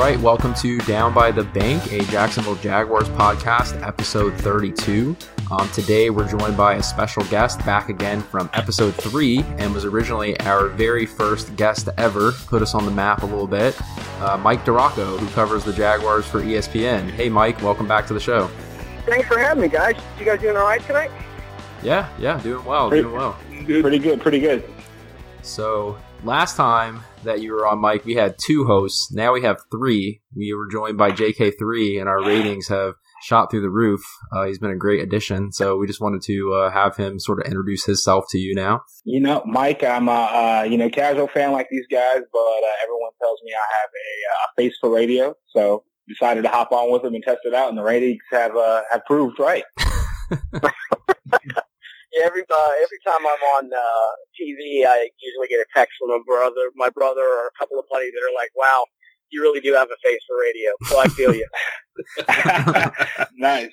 right, welcome to Down by the Bank, a Jacksonville Jaguars podcast, episode 32. Um, today we're joined by a special guest back again from episode 3 and was originally our very first guest ever, put us on the map a little bit, uh, Mike DiRocco, who covers the Jaguars for ESPN. Hey, Mike, welcome back to the show. Thanks for having me, guys. You guys doing all right tonight? Yeah, yeah, doing well, Pretty- doing well. Pretty good, pretty good. So last time that you were on, Mike, we had two hosts. Now we have three. We were joined by JK3, and our ratings have shot through the roof. Uh, he's been a great addition. So we just wanted to uh, have him sort of introduce himself to you now. You know, Mike, I'm a uh, you know casual fan like these guys, but uh, everyone tells me I have a, uh, face for radio, so decided to hop on with them and test it out, and the ratings have uh, have proved right. Every uh, every time I'm on uh, TV, I usually get a text from a brother, my brother, or a couple of buddies that are like, "Wow, you really do have a face for radio." So I feel you. nice,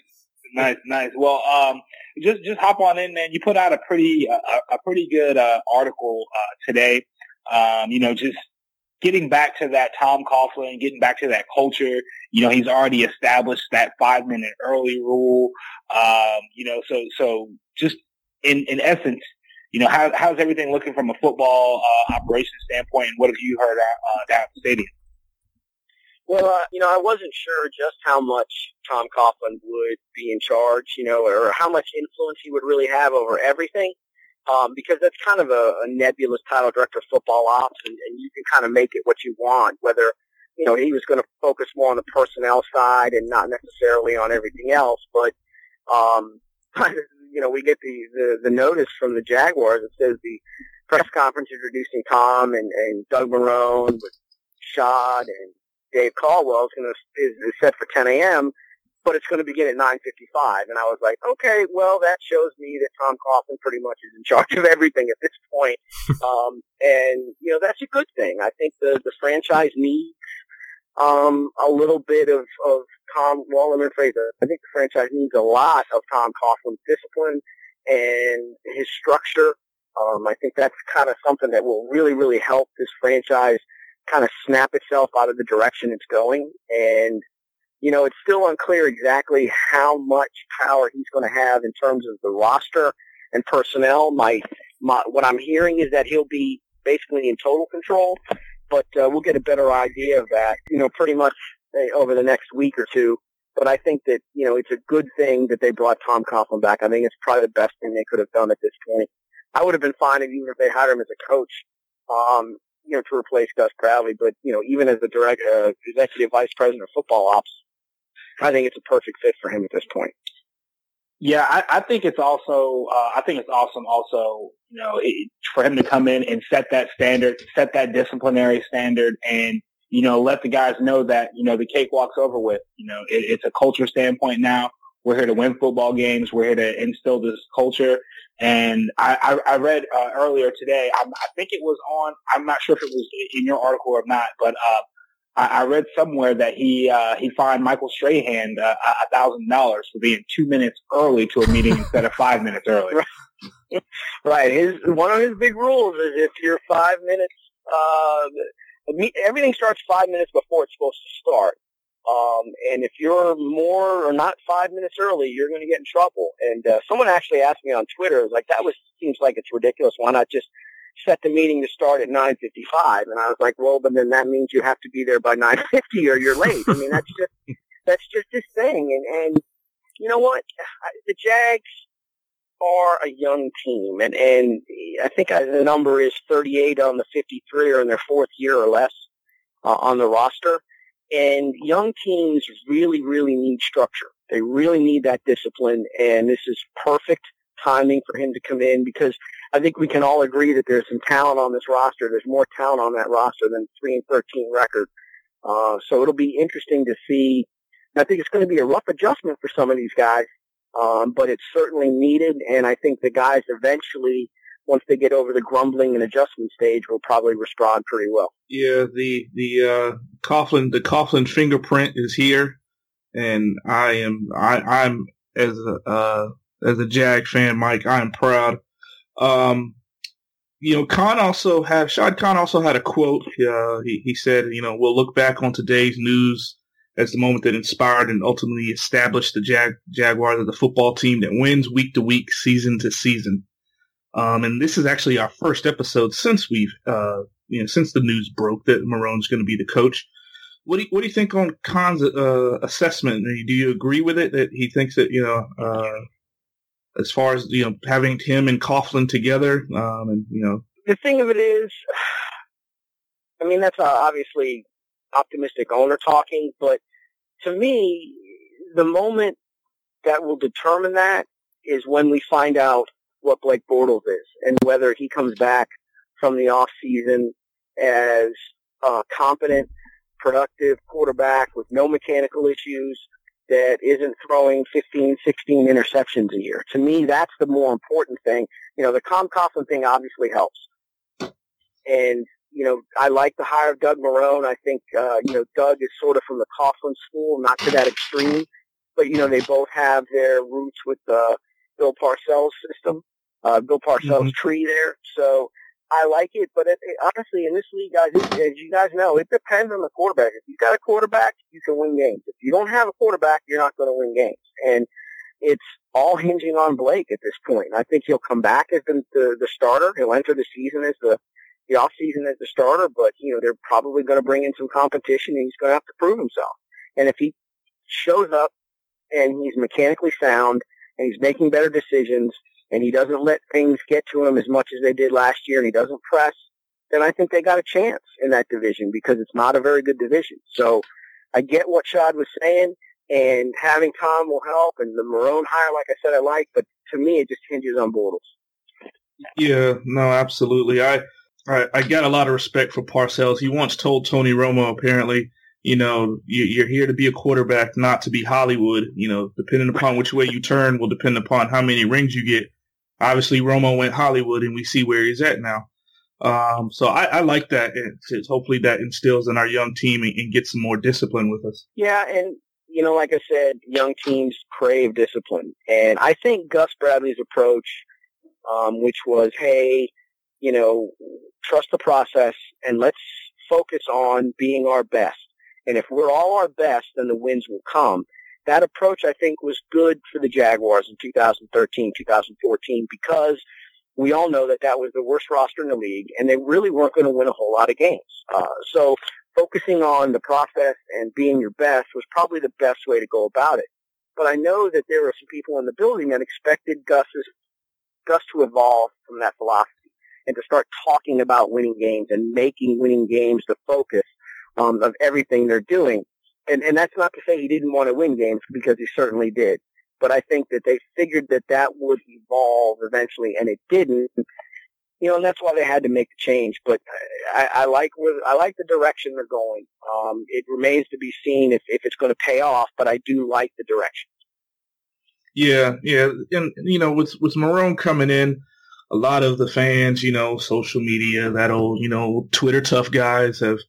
nice, nice. Well, um, just just hop on in, man. You put out a pretty uh, a pretty good uh, article uh, today. Um, you know, just getting back to that Tom Coughlin, getting back to that culture. You know, he's already established that five minute early rule. Um, you know, so so just in in essence, you know, how how's everything looking from a football uh, operation standpoint? And what have you heard uh, down at the stadium? Well, uh, you know, I wasn't sure just how much Tom Coughlin would be in charge, you know, or how much influence he would really have over everything. Um, because that's kind of a, a nebulous title, director of football ops, and, and you can kind of make it what you want. Whether you know he was going to focus more on the personnel side and not necessarily on everything else, but um, you know, we get the, the the notice from the Jaguars. that says the press conference introducing Tom and, and Doug Marrone with Shad and Dave Caldwell is to is, is set for 10 a.m. But it's going to begin at 9:55, and I was like, okay, well, that shows me that Tom Coughlin pretty much is in charge of everything at this point. um, and you know, that's a good thing. I think the the franchise needs um, a little bit of of Tom. Well, let me rephrase. I think the franchise needs a lot of Tom Coughlin's discipline and his structure. Um, I think that's kind of something that will really, really help this franchise kind of snap itself out of the direction it's going. And, you know, it's still unclear exactly how much power he's going to have in terms of the roster and personnel. My, my, what I'm hearing is that he'll be basically in total control, but uh, we'll get a better idea of that, you know, pretty much uh, over the next week or two. But I think that, you know, it's a good thing that they brought Tom Coughlin back. I think it's probably the best thing they could have done at this point. I would have been fine even if they hired him as a coach, um, you know, to replace Gus Bradley. But, you know, even as the direct, uh, executive vice president of football ops, I think it's a perfect fit for him at this point. Yeah, I, I think it's also, uh, I think it's awesome also, you know, it, for him to come in and set that standard, set that disciplinary standard and, you know, let the guys know that, you know, the cakewalk's over with. You know, it, it's a culture standpoint now. We're here to win football games. We're here to instill this culture. And I, I, I read uh, earlier today, I, I think it was on, I'm not sure if it was in your article or not, but uh, I, I read somewhere that he uh, he fined Michael Strahan uh, a thousand dollars for being two minutes early to a meeting instead of five minutes early. Right. His one of his big rules is if you're five minutes, uh, everything starts five minutes before it's supposed to start. Um, and if you're more or not five minutes early, you're going to get in trouble. And uh, someone actually asked me on Twitter, like, that was seems like it's ridiculous. Why not just set the meeting to start at 9:55? And I was like, well, but then that means you have to be there by 9:50 or you're late. I mean, that's just that's just his thing. And and you know what? The Jags are a young team, and and I think the number is 38 on the 53 or in their fourth year or less uh, on the roster. And young teams really, really need structure. They really need that discipline, and this is perfect timing for him to come in because I think we can all agree that there's some talent on this roster. There's more talent on that roster than three and 13 record. Uh, so it'll be interesting to see. I think it's going to be a rough adjustment for some of these guys, um, but it's certainly needed. And I think the guys eventually, once they get over the grumbling and adjustment stage, will probably respond pretty well. Yeah, the the uh, Coughlin the Coughlin fingerprint is here, and I am I I'm as a uh, as a Jag fan, Mike. I am proud. Um, you know, Khan also had Shad Khan also had a quote. Uh, he he said, you know, we'll look back on today's news as the moment that inspired and ultimately established the Jag- Jaguars as the football team that wins week to week, season to season. Um, and this is actually our first episode since we've, uh, you know, since the news broke that Marrone's going to be the coach. What do you, what do you think on Khan's uh, assessment? Do you agree with it that he thinks that you know, uh, as far as you know, having him and Coughlin together, um, and you know, the thing of it is, I mean, that's obviously optimistic owner talking, but to me, the moment that will determine that is when we find out what Blake Bortles is and whether he comes back from the off season as a competent, productive quarterback with no mechanical issues that isn't throwing 15, 16 interceptions a year. To me, that's the more important thing. You know, the Tom Coughlin thing obviously helps. And, you know, I like the hire of Doug Marrone. I think, uh, you know, Doug is sort of from the Coughlin school, not to that extreme, but, you know, they both have their roots with, the Bill Parcells' system, uh, Bill Parcells' mm-hmm. tree there. So I like it, but it, it, honestly, in this league, guys, as you guys know, it depends on the quarterback. If you've got a quarterback, you can win games. If you don't have a quarterback, you're not going to win games. And it's all hinging on Blake at this point. I think he'll come back as the, the, the starter. He'll enter the season as the, the off season as the starter, but you know, they're probably going to bring in some competition and he's going to have to prove himself. And if he shows up and he's mechanically sound and he's making better decisions and he doesn't let things get to him as much as they did last year and he doesn't press, then I think they got a chance in that division because it's not a very good division. So I get what Shad was saying and having Tom will help and the Marrone hire, like I said, I like, but to me, it just hinges on Bortles. Yeah, no, absolutely. I, I, I got a lot of respect for Parcells. He once told Tony Romo, apparently, you know, you're here to be a quarterback, not to be Hollywood. You know, depending upon which way you turn will depend upon how many rings you get. Obviously, Romo went Hollywood, and we see where he's at now. Um, so I, I, like that. It's, hopefully that instills in our young team and, and gets some more discipline with us. Yeah, and you know, like I said, young teams crave discipline, and I think Gus Bradley's approach, um, which was, hey, you know, trust the process and let's focus on being our best. And if we're all our best, then the wins will come. That approach, I think, was good for the Jaguars in 2013, 2014, because we all know that that was the worst roster in the league, and they really weren't going to win a whole lot of games. Uh, so focusing on the process and being your best was probably the best way to go about it. But I know that there were some people in the building that expected Gus's, Gus to evolve from that philosophy and to start talking about winning games and making winning games the focus um, of everything they're doing. And, and that's not to say he didn't want to win games because he certainly did. But I think that they figured that that would evolve eventually, and it didn't. You know, and that's why they had to make the change. But I, I like I like the direction they're going. Um, it remains to be seen if, if it's going to pay off, but I do like the direction. Yeah, yeah, and you know, with with Marrone coming in, a lot of the fans, you know, social media, that old, you know, Twitter tough guys have,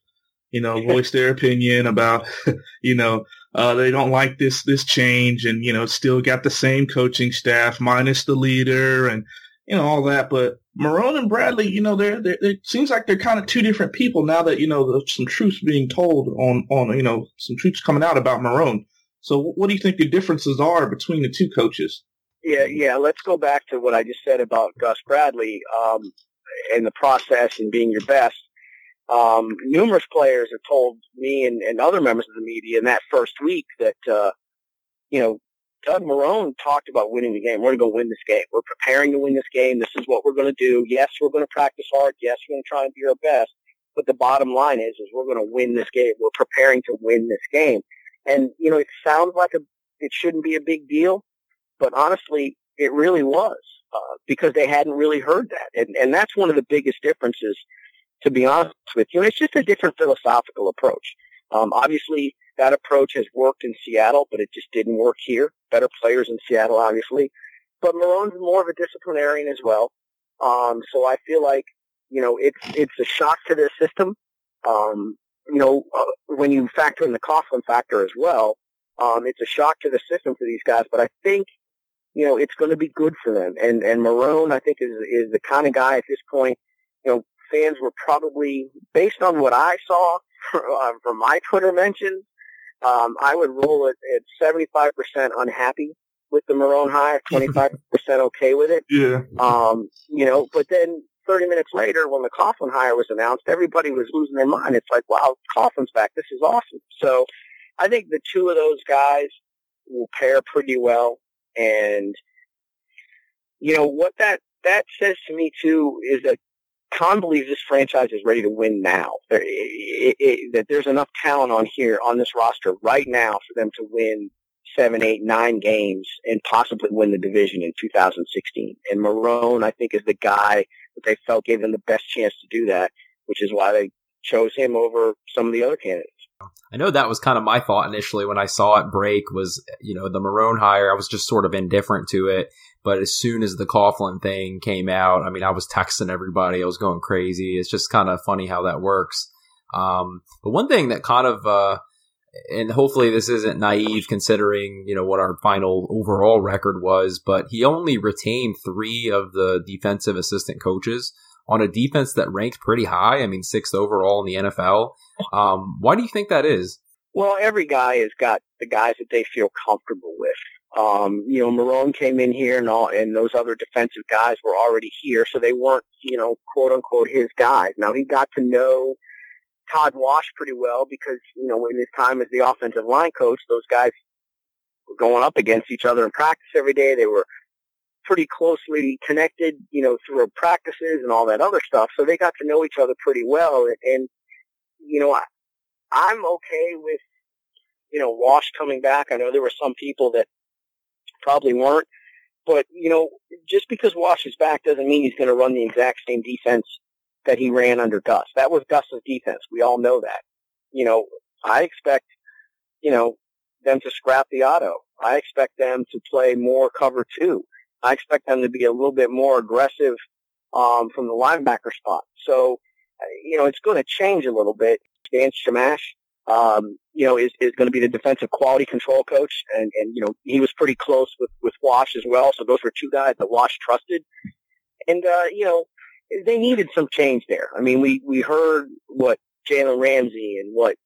you know, voiced their opinion about, you know, uh, they don't like this this change, and you know, still got the same coaching staff minus the leader, and you know all that. But Marrone and Bradley, you know, they're, they're it seems like they're kind of two different people now that you know some truths being told on on you know some truths coming out about Marrone. So, what do you think the differences are between the two coaches? Yeah, yeah. Let's go back to what I just said about Gus Bradley um, and the process and being your best. Um, numerous players have told me and, and other members of the media in that first week that, uh, you know, Doug Marrone talked about winning the game. We're going to go win this game. We're preparing to win this game. This is what we're going to do. Yes, we're going to practice hard. Yes, we're going to try and be our best. But the bottom line is, is we're going to win this game. We're preparing to win this game. And, you know, it sounds like a, it shouldn't be a big deal, but honestly, it really was uh, because they hadn't really heard that, and and that's one of the biggest differences. To be honest with you, and it's just a different philosophical approach. Um, obviously, that approach has worked in Seattle, but it just didn't work here. Better players in Seattle, obviously, but Marrone's more of a disciplinarian as well. Um, so I feel like you know it's it's a shock to the system. Um, you know, uh, when you factor in the Coughlin factor as well, um, it's a shock to the system for these guys. But I think you know, it's going to be good for them. And and Marrone, I think, is is the kind of guy at this point. you know, fans were probably, based on what I saw uh, from my Twitter mentions, um, I would roll it at 75% unhappy with the Marrone hire, 25% okay with it. Yeah. Um, you know, but then 30 minutes later, when the Coughlin hire was announced, everybody was losing their mind. It's like, wow, Coughlin's back. This is awesome. So I think the two of those guys will pair pretty well. And, you know, what that, that says to me too is that Khan believes this franchise is ready to win now. There, it, it, that there's enough talent on here, on this roster right now for them to win seven, eight, nine games and possibly win the division in 2016. And Marrone, I think, is the guy that they felt gave them the best chance to do that, which is why they chose him over some of the other candidates. I know that was kind of my thought initially when I saw it break was, you know, the Marrone hire. I was just sort of indifferent to it. But as soon as the Coughlin thing came out, I mean, I was texting everybody. I was going crazy. It's just kind of funny how that works. Um, but one thing that kind of, uh, and hopefully this isn't naive considering, you know, what our final overall record was, but he only retained three of the defensive assistant coaches on a defense that ranked pretty high. I mean, sixth overall in the NFL. Um, why do you think that is? Well, every guy has got the guys that they feel comfortable with. Um, you know, Marrone came in here and all, and those other defensive guys were already here, so they weren't, you know, quote unquote his guys. Now he got to know Todd Wash pretty well because, you know, in his time as the offensive line coach, those guys were going up against each other in practice every day. They were pretty closely connected, you know, through practices and all that other stuff. So they got to know each other pretty well. And, and you know, I, I'm okay with, you know, Wash coming back. I know there were some people that probably weren't. But, you know, just because Wash is back doesn't mean he's going to run the exact same defense that he ran under Gus. That was Gus's defense. We all know that. You know, I expect, you know, them to scrap the auto. I expect them to play more cover two. I expect them to be a little bit more aggressive um, from the linebacker spot. So, you know, it's going to change a little bit. Dan Shamash, um, you know, is, is going to be the defensive quality control coach. And, and, you know, he was pretty close with, with Wash as well. So those were two guys that Wash trusted. And, uh, you know, they needed some change there. I mean, we, we heard what Jalen Ramsey and what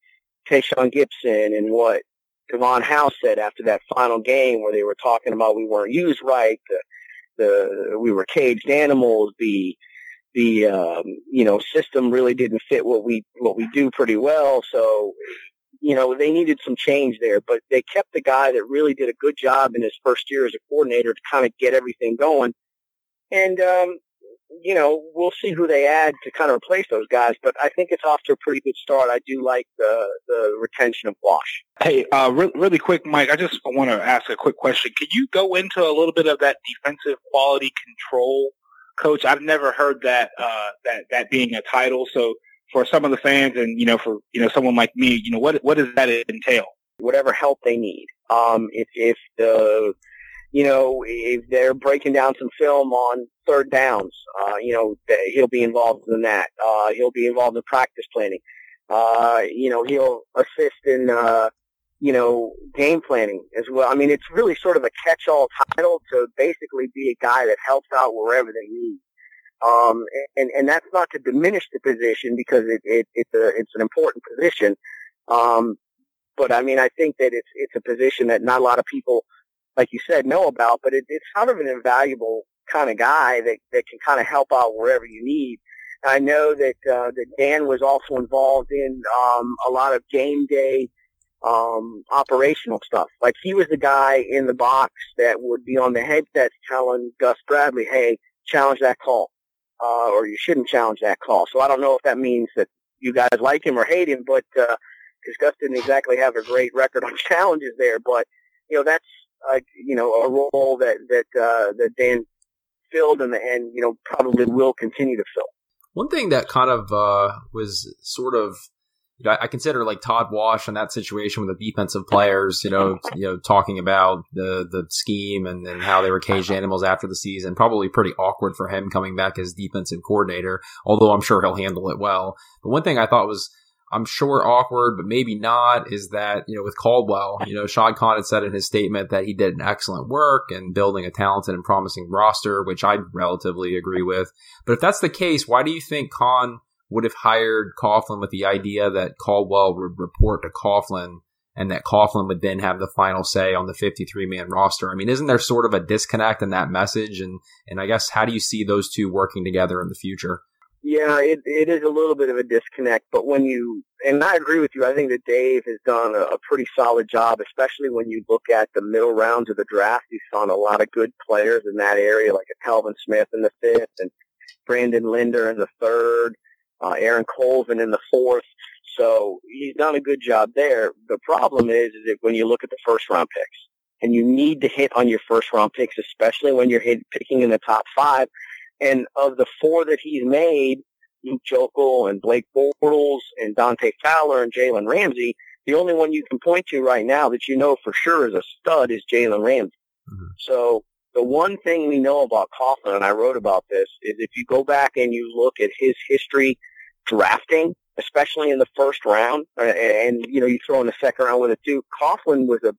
Tashaun Gipson and what Davon House said after that final game where they were talking about we weren't used right, the, the we were caged animals, the the um, you know system really didn't fit what we what we do pretty well. So you know they needed some change there, but they kept the guy that really did a good job in his first year as a coordinator to kind of get everything going. And um, you know, we'll see who they add to kind of replace those guys, but I think it's off to a pretty good start. I do like the the retention of Wash. Hey, uh, re- really quick, Mike, I just want to ask a quick question. Could you go into a little bit of that defensive quality control coach? I've never heard that uh, that that being a title. So for some of the fans, and you know, for you know, someone like me, you know, what what does that entail? Whatever help they need. Um, if if the you know, if they're breaking down some film on third downs, uh, you know, he'll be involved in that. Uh, he'll be involved in practice planning. Uh, you know, he'll assist in, uh, you know, game planning as well. I mean, it's really sort of a catch-all title to basically be a guy that helps out wherever they need. Um, and, and that's not to diminish the position because it, it, it's a, it's an important position. Um, but I mean, I think that it's, it's a position that not a lot of people like you said, know about, but it, it's kind of an invaluable kind of guy that, that can kind of help out wherever you need. I know that, uh, that Dan was also involved in, um, a lot of game day, um, operational stuff. Like he was the guy in the box that would be on the headsets telling Gus Bradley, hey, challenge that call, uh, or you shouldn't challenge that call. So I don't know if that means that you guys like him or hate him, but, uh, because Gus didn't exactly have a great record on challenges there, but, you know, that's, uh, you know, a role that that uh, that Dan filled and and you know probably will continue to fill. One thing that kind of uh, was sort of you know, I consider like Todd Wash in that situation with the defensive players, you know, you know, talking about the the scheme and, and how they were caged uh-huh. animals after the season. Probably pretty awkward for him coming back as defensive coordinator, although I'm sure he'll handle it well. But one thing I thought was I'm sure awkward, but maybe not, is that, you know, with Caldwell, you know, Shad Khan had said in his statement that he did an excellent work in building a talented and promising roster, which I relatively agree with. But if that's the case, why do you think Khan would have hired Coughlin with the idea that Caldwell would report to Coughlin and that Coughlin would then have the final say on the 53 man roster? I mean, isn't there sort of a disconnect in that message? And, and I guess how do you see those two working together in the future? Yeah, it it is a little bit of a disconnect, but when you and I agree with you, I think that Dave has done a, a pretty solid job, especially when you look at the middle rounds of the draft. He's found a lot of good players in that area, like a Telvin Smith in the fifth and Brandon Linder in the third, uh, Aaron Colvin in the fourth. So he's done a good job there. The problem is, is that when you look at the first round picks, and you need to hit on your first round picks, especially when you're hit, picking in the top five and of the four that he's made, Luke Joeckel and Blake Bortles and Dante Fowler and Jalen Ramsey, the only one you can point to right now that you know for sure is a stud is Jalen Ramsey. Mm-hmm. So the one thing we know about Coughlin, and I wrote about this, is if you go back and you look at his history drafting, especially in the first round, uh, and you know you throw in the second round with it too. Coughlin was a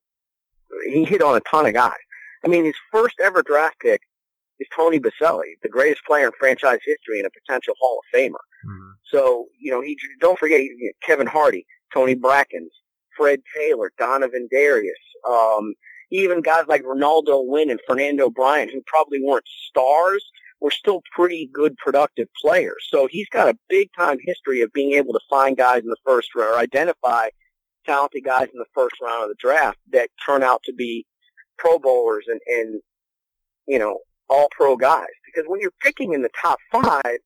he hit on a ton of guys. I mean, his first ever draft pick is Tony Boselli, the greatest player in franchise history and a potential Hall of Famer. Mm-hmm. So, you know, he don't forget Kevin Hardy, Tony Brackens, Fred Taylor, Donovin Darius, um, even guys like Renaldo Wynn and Fernando Bryant, who probably weren't stars, were still pretty good, productive players. So he's got a big time history of being able to find guys in the first round or identify talented guys in the first round of the draft that turn out to be pro bowlers and, and you know, all pro guys. Because when you're picking in the top five,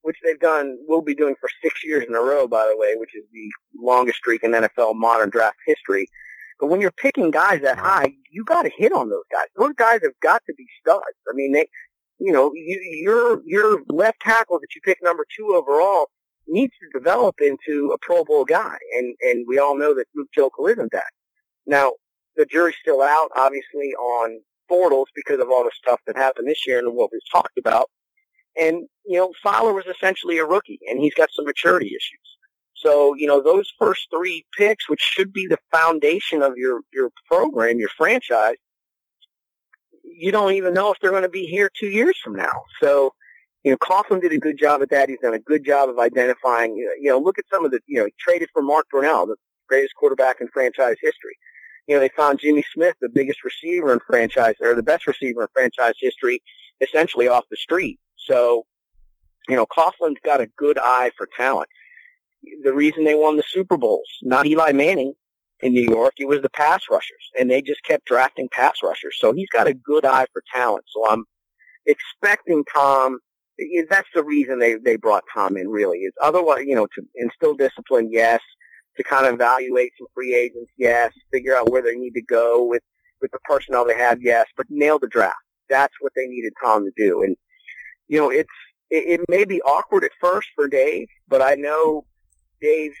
which they've done, will be doing for six years in a row, by the way, which is the longest streak in NFL modern draft history. But when you're picking guys that high, you got to hit on those guys. Those guys have got to be studs. I mean, they, you know, you, your your left tackle that you pick number two overall needs to develop into a Pro Bowl guy, and and we all know that Luke Joeckel isn't that. Now, the jury's still out, obviously, on Bortles because of all the stuff that happened this year and what we've talked about. And, you know, Fowler was essentially a rookie and he's got some maturity issues. So, you know, those first three picks, which should be the foundation of your, your program, your franchise, you don't even know if they're going to be here two years from now. So, you know, Coughlin did a good job at that. He's done a good job of identifying, you know, look at some of the, you know, he traded for Mark Brunell, the greatest quarterback in franchise history you know, they found Jimmy Smith, the biggest receiver in franchise, or the best receiver in franchise history, essentially off the street. So, you know, Coughlin's got a good eye for talent. The reason they won the Super Bowls, not Eli Manning in New York, it was the pass rushers, and they just kept drafting pass rushers. So he's got a good eye for talent. So I'm expecting Tom. That's the reason they they brought Tom in. Really, is otherwise, you know, to instill discipline, yes to kind of evaluate some free agents, yes, figure out where they need to go with, with the personnel they have, yes, but nail the draft. That's what they needed Tom to do. And, you know, it's, it, it may be awkward at first for Dave, but I know Dave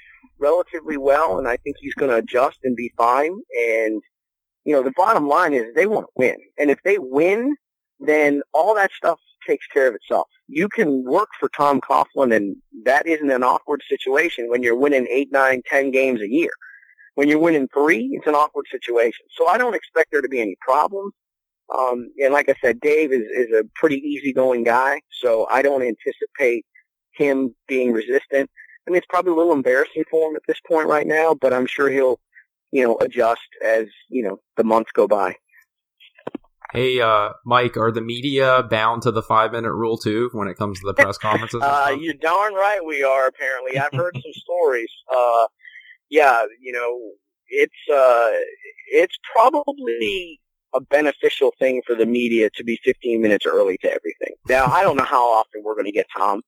relatively well, and I think he's going to adjust and be fine. And, you know, the bottom line is they want to win. And if they win, then all that stuff takes care of itself. You can work for Tom Coughlin, and that isn't an awkward situation when you're winning eight, nine, ten games a year. When you're winning three, it's an awkward situation. So I don't expect there to be any problems. Um, and like I said, Dave is, is a pretty easygoing guy, so I don't anticipate him being resistant. I mean, it's probably a little embarrassing for him at this point right now, but I'm sure he'll, you know, adjust as, you know, the months go by. Hey, uh, Mike, are the media bound to the five minute rule too when it comes to the press conferences? uh, you're darn right we are. Apparently, I've heard some stories. Uh, yeah, you know, it's uh, it's probably a beneficial thing for the media to be 15 minutes early to everything. Now, I don't know how often we're going to get Tom,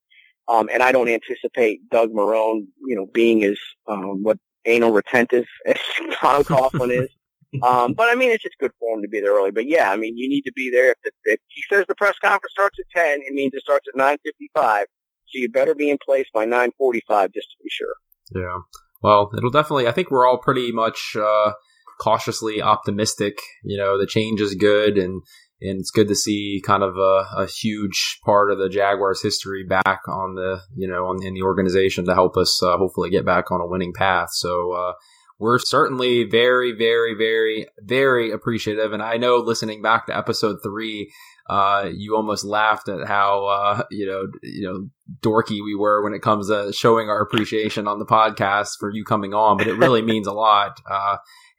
um, and I don't anticipate Doug Marrone, you know, being as um, what anal retentive as Tom Coughlin is. Um, but I mean, it's just good for him to be there early. But yeah, I mean, you need to be there. If, the, if he says the press conference starts at 10, it means it starts at 9.55. So you better be in place by 9.45 just to be sure. Yeah. Well, it'll definitely, I think we're all pretty much, uh, cautiously optimistic. You know, the change is good and and it's good to see kind of a, a, huge part of the Jaguars' history back on the you know on in the organization to help us uh, hopefully get back on a winning path. So uh, we're certainly very, very, very, very appreciative. And I know listening back to episode three, uh, you almost laughed at how uh, you know you know dorky we were when it comes to showing our appreciation on the podcast for you coming on, but it really means a lot.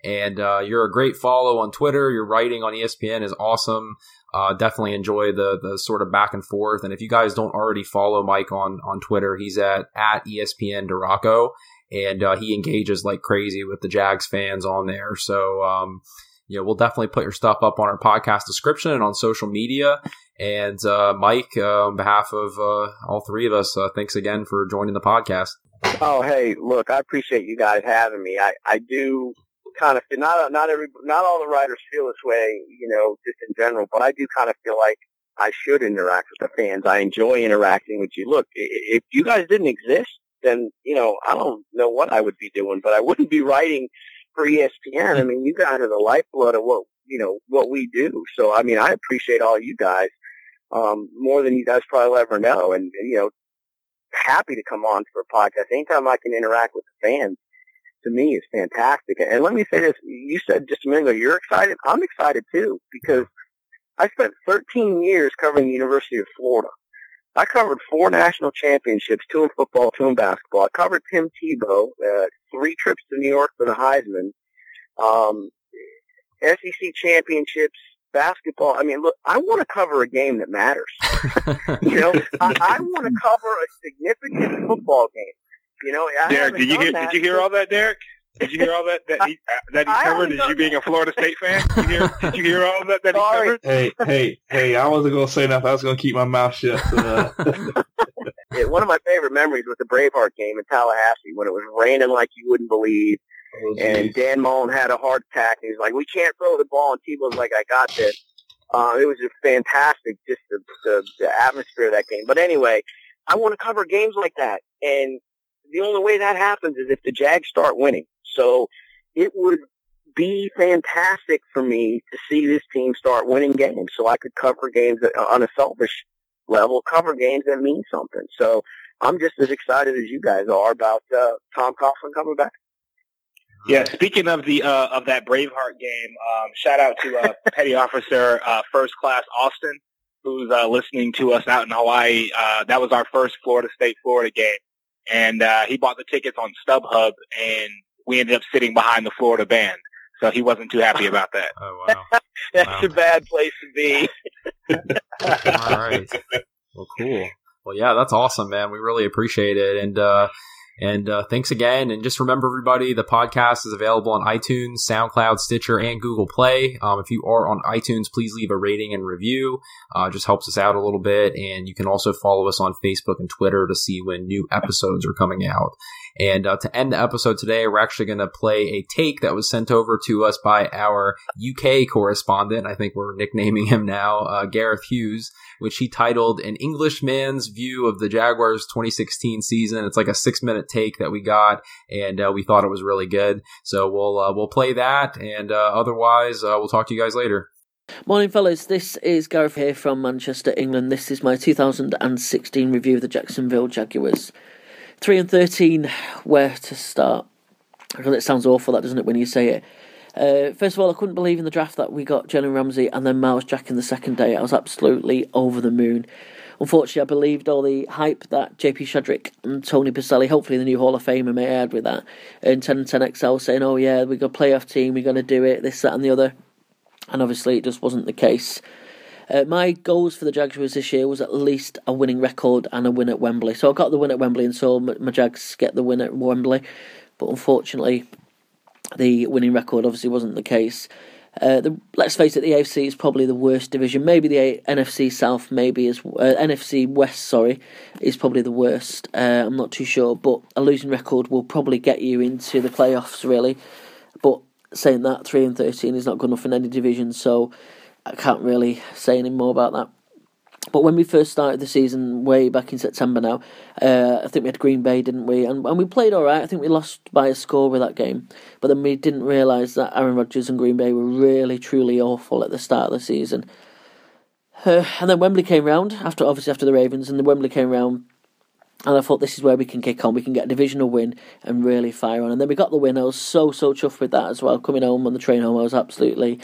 And uh, you're a great follow on Twitter. Your writing on ESPN is awesome. Uh, definitely enjoy the the sort of back and forth. And if you guys don't already follow Mike on on Twitter, he's at at ESPN DiRocco, and uh, he engages like crazy with the Jags fans on there. So. Um, you know, we'll definitely put your stuff up on our podcast description and on social media. And uh, Mike, uh, on behalf of uh, all three of us, uh, thanks again for joining the podcast. Oh, hey, look, I appreciate you guys having me. I, I do kind of not not every not all the writers feel this way, you know, just in general. But I do kind of feel like I should interact with the fans. I enjoy interacting with you. Look, if you guys didn't exist, then you know I don't know what I would be doing, but I wouldn't be writing for ESPN. I mean, you guys are the lifeblood of what you know what we do. So I mean, I appreciate all you guys um, more than you guys probably ever know, and you know, happy to come on for a podcast anytime I can interact with the fans to me is fantastic. And let me say this, you said just a minute ago, you're excited. I'm excited too because I spent 13 years covering the University of Florida. I covered four national championships, two in football, two in basketball. I covered Tim Tebow, uh, three trips to New York for the Heisman, um, SEC championships, basketball. I mean, look, I want to cover a game that matters. you know, I, I want to cover a significant football game. You know, I Derek, did you hear? Did you hear all that, Derek? Did you hear all that that he, uh, that he covered? As you being a Florida State fan, did you hear, did you hear all that that Sorry. he covered? Hey, hey, hey! I wasn't gonna say nothing. I was gonna keep my mouth shut. Uh. yeah, one of my favorite memories was the Braveheart game in Tallahassee when it was raining like you wouldn't believe. Oh, and Dan Mullen had a heart attack. And he was like, "We can't throw the ball." And Tebow's like, "I got this." Uh, it was just fantastic, just the, the the atmosphere of that game. But anyway, I want to cover games like that, and the only way that happens is if the Jags start winning. So it would be fantastic for me to see this team start winning games so I could cover games on a selfish level, cover games that mean something. So I'm just as excited as you guys are about uh, Tom Coughlin coming back. Yeah, speaking of the uh, of that Braveheart game, um, shout out to uh, Petty Officer uh, First Class Austin, who's uh, listening to us out in Hawaii. Uh, that was our first Florida State Florida game and uh, he bought the tickets on StubHub, and we ended up sitting behind the Florida band. So he wasn't too happy about that. Oh wow, that's wow. a bad place to be. All right, well, cool. Well, yeah, that's awesome, man. We really appreciate it, and uh, and uh, thanks again. And just remember, everybody, the podcast is available on iTunes, SoundCloud, Stitcher, and Google Play. Um, if you are on iTunes, please leave a rating and review. Uh, just helps us out a little bit. And you can also follow us on Facebook and Twitter to see when new episodes are coming out. And uh, to end the episode today, we're actually going to play a take that was sent over to us by our UK correspondent. I think we're nicknaming him now, uh, Gareth Hughes, which he titled An Englishman's View of the Jaguars 2016 Season. It's like a six minute take that we got, and uh, we thought it was really good. So we'll, uh, we'll play that, and uh, otherwise, we'll talk to you guys later. Morning, fellas. This is Gareth here from Manchester, England. This is my 2016 review of the Jacksonville Jaguars. 3 and 13, where to start? Because It sounds awful, that doesn't it, when you say it? Uh, first of all, I couldn't believe in the draft that we got Jalen Ramsey and then Myles Jack in the second day. I was absolutely over the moon. Unfortunately, I believed all the hype that JP Shadrick and Tony Boselli, hopefully the new Hall of Famer, may add with that, in 10 and 10 XL, saying, oh yeah, we've got a playoff team, we're going to do it, this, that, and the other. And obviously, it just wasn't the case. Uh, my goals for the Jaguars this year was at least a winning record and a win at Wembley. So I got the win at Wembley and saw my Jags get the win at Wembley. But unfortunately, the winning record obviously wasn't the case. Uh, the, let's face it, the AFC is probably the worst division. Maybe the A- NFC South, maybe is uh, NFC West. Sorry, is probably the worst. Uh, I'm not too sure, but a losing record will probably get you into the playoffs, really. But saying that, three and thirteen is not good enough in any division, so I can't really say any more about that. But when we first started the season, way back in September now, uh, I think we had Green Bay, didn't we? And, and we played all right. I think we lost by a score with that game. But then we didn't realise that Aaron Rodgers and Green Bay were really, truly awful at the start of the season. Uh, and then Wembley came round after obviously after the Ravens, and the Wembley came round, and I thought this is where we can kick on. We can get a divisional win and really fire on. And then we got the win. I was so so chuffed with that as well. Coming home on the train home, I was absolutely,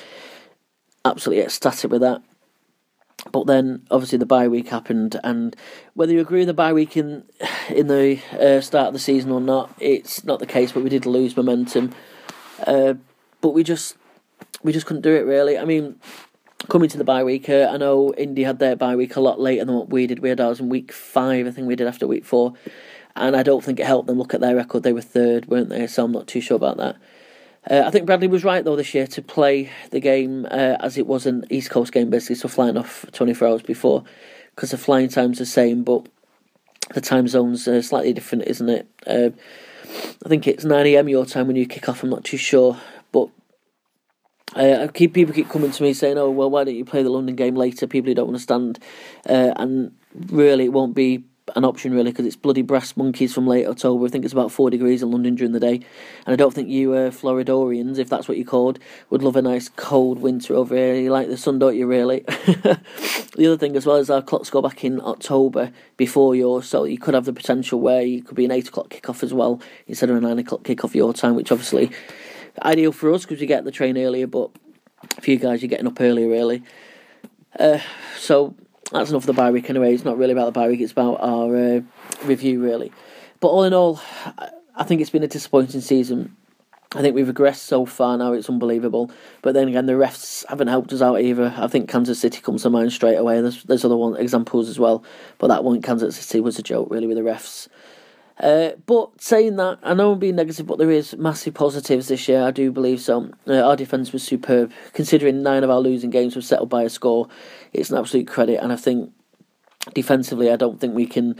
absolutely ecstatic with that. But then obviously the bye week happened, and whether you agree with the bye week in in the uh, start of the season or not, it's not the case. But we did lose momentum, uh, but we just we just couldn't do it really. I mean, coming to the bye week, uh, I know Indy had their bye week a lot later than what we did. We had ours in week five, I think we did after week four, and I don't think it helped them look at their record. They were third, weren't they? So I'm not too sure about that. Uh, I think Bradley was right though this year to play the game uh, as it was an East Coast game, basically, so flying off 24 hours before, because the flying time's the same, but the time zone's uh, slightly different, isn't it? Uh, I think it's 9 a.m. your time when you kick off. I'm not too sure, but uh, keep people keep coming to me saying, "Oh, well, why don't you play the London game later?" People who don't understand, uh, and really, it won't be an option really because it's bloody brass monkeys from late October. I think it's about four degrees in London during the day, and I don't think you uh, Floridorians, if that's what you're called, would love a nice cold winter over here. You like the sun, don't you? Really. the other thing as well is our clocks go back in October before yours, so you could have the potential where you could be an eight o'clock kickoff as well instead of a nine o'clock kickoff your time, which obviously ideal for us because we get the train earlier, but for you guys, you're getting up earlier, really. Uh, so that's enough of the bye week anyway. It's not really about the bye week, it's about our uh, review, really. But all in all, I think it's been a disappointing season. I think we've regressed so far now, it's unbelievable. But then again, the refs haven't helped us out either. I think Kansas City comes to mind straight away. There's, there's other one examples as well. But that one, Kansas City, was a joke, really, with the refs. Uh, but saying that, I know I'm being negative, but there is massive positives this year. I do believe so. Uh, our defence was superb, considering nine of our losing games were settled by a score. It's an absolute credit, and I think defensively, I don't think we can.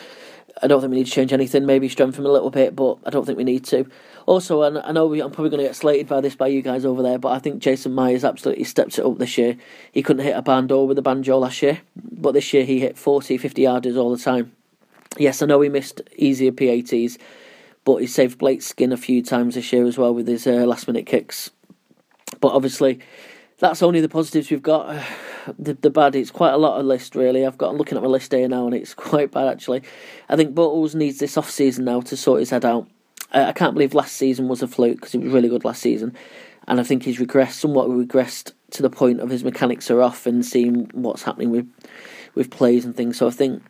I don't think we need to change anything. Maybe strengthen a little bit, but I don't think we need to. Also, I know I'm probably going to get slated by this by you guys over there, but I think Jason Myers absolutely stepped it up this year. He couldn't hit a band door with a banjo last year, but this year he hit 40, 50 yarders all the time. Yes, I know he missed easier PATs, but he saved Blake's skin a few times this year as well with his uh, last minute kicks. But obviously, that's only the positives we've got. The, the bad, it's quite a lot of list really. I've got I'm looking at my list here now, and it's quite bad actually. I think Bortles needs this off season now to sort his head out. Uh, I can't believe last season was a fluke because he was really good last season, and I think he's regressed somewhat. Regressed to the point of his mechanics are off and seeing what's happening with with plays and things. So I think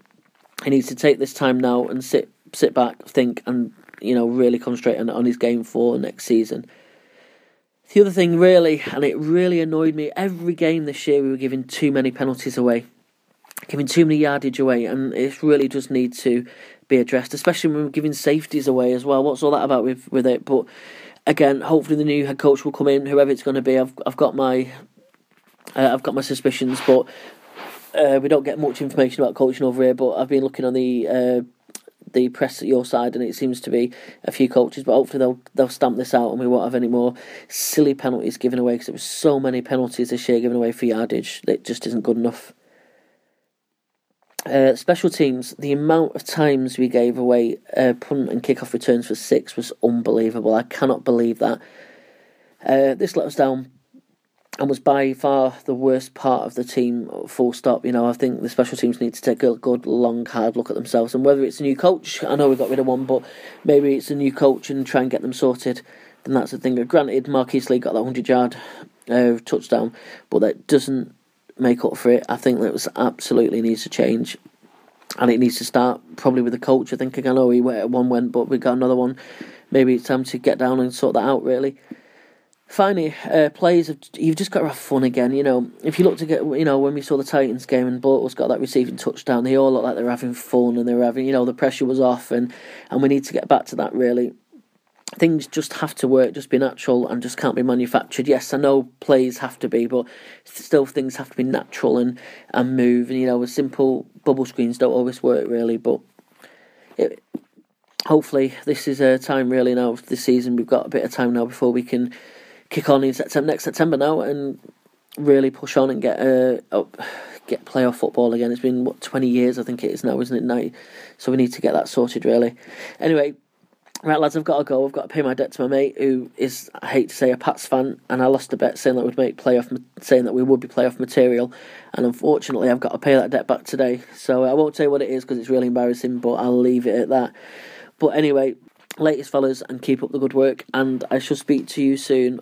he needs to take this time now and sit sit back, think, and you know really concentrate on, on his game for next season. The other thing, really, and it really annoyed me, every game this year we were giving too many penalties away, giving too many yardage away, and it really does need to be addressed, especially when we're giving safeties away as well. What's all that about with, with it? But again, hopefully the new head coach will come in, whoever it's going to be. I've I've got my uh, I've got my suspicions, but uh, we don't get much information about coaching over here, but I've been looking on the uh, the press at your side, and it seems to be a few coaches. But hopefully they'll they'll stamp this out, and we won't have any more silly penalties given away because there was so many penalties this year given away for yardage that just isn't good enough. Uh, special teams, the amount of times we gave away uh, punt and kickoff returns for six was unbelievable. I cannot believe that. Uh, this let us down and was by far the worst part of the team, full stop. You know, I think the special teams need to take a good, long, hard look at themselves. And whether it's a new coach, I know we got rid of one, but maybe it's a new coach and try and get them sorted, then that's the thing. Granted, Marquise Lee got that 100 yard uh, touchdown, but that doesn't make up for it. I think that was absolutely needs to change. And it needs to start probably with the coach. I think I know he one went, but we got another one. Maybe it's time to get down and sort that out, really finally, uh, players have you've just got to have fun again. You know, if you look to get, you know, when we saw the Titans game and Bortles got that receiving touchdown, they all looked like they were having fun and they were having, you know, the pressure was off, and and we need to get back to that really. Things just have to work, just be natural, and just can't be manufactured. Yes, I know plays have to be, but still things have to be natural and and move. And you know, simple bubble screens don't always work really, but it, hopefully this is a time really now this season. We've got a bit of time now before we can kick on in September next September now and really push on and get uh, up, get playoff football again. It's been what twenty years I think it is now, isn't it? Night, so we need to get that sorted really. Anyway, Right, lads, I've got to go. I've got to pay my debt to my mate, who is, I hate to say, a Pats fan, and I lost a bet saying that we'd make playoff, saying that we would be playoff material, and unfortunately, I've got to pay that debt back today. So I won't tell you what it is because it's really embarrassing, but I'll leave it at that. But anyway, latest fellas, and keep up the good work, and I shall speak to you soon.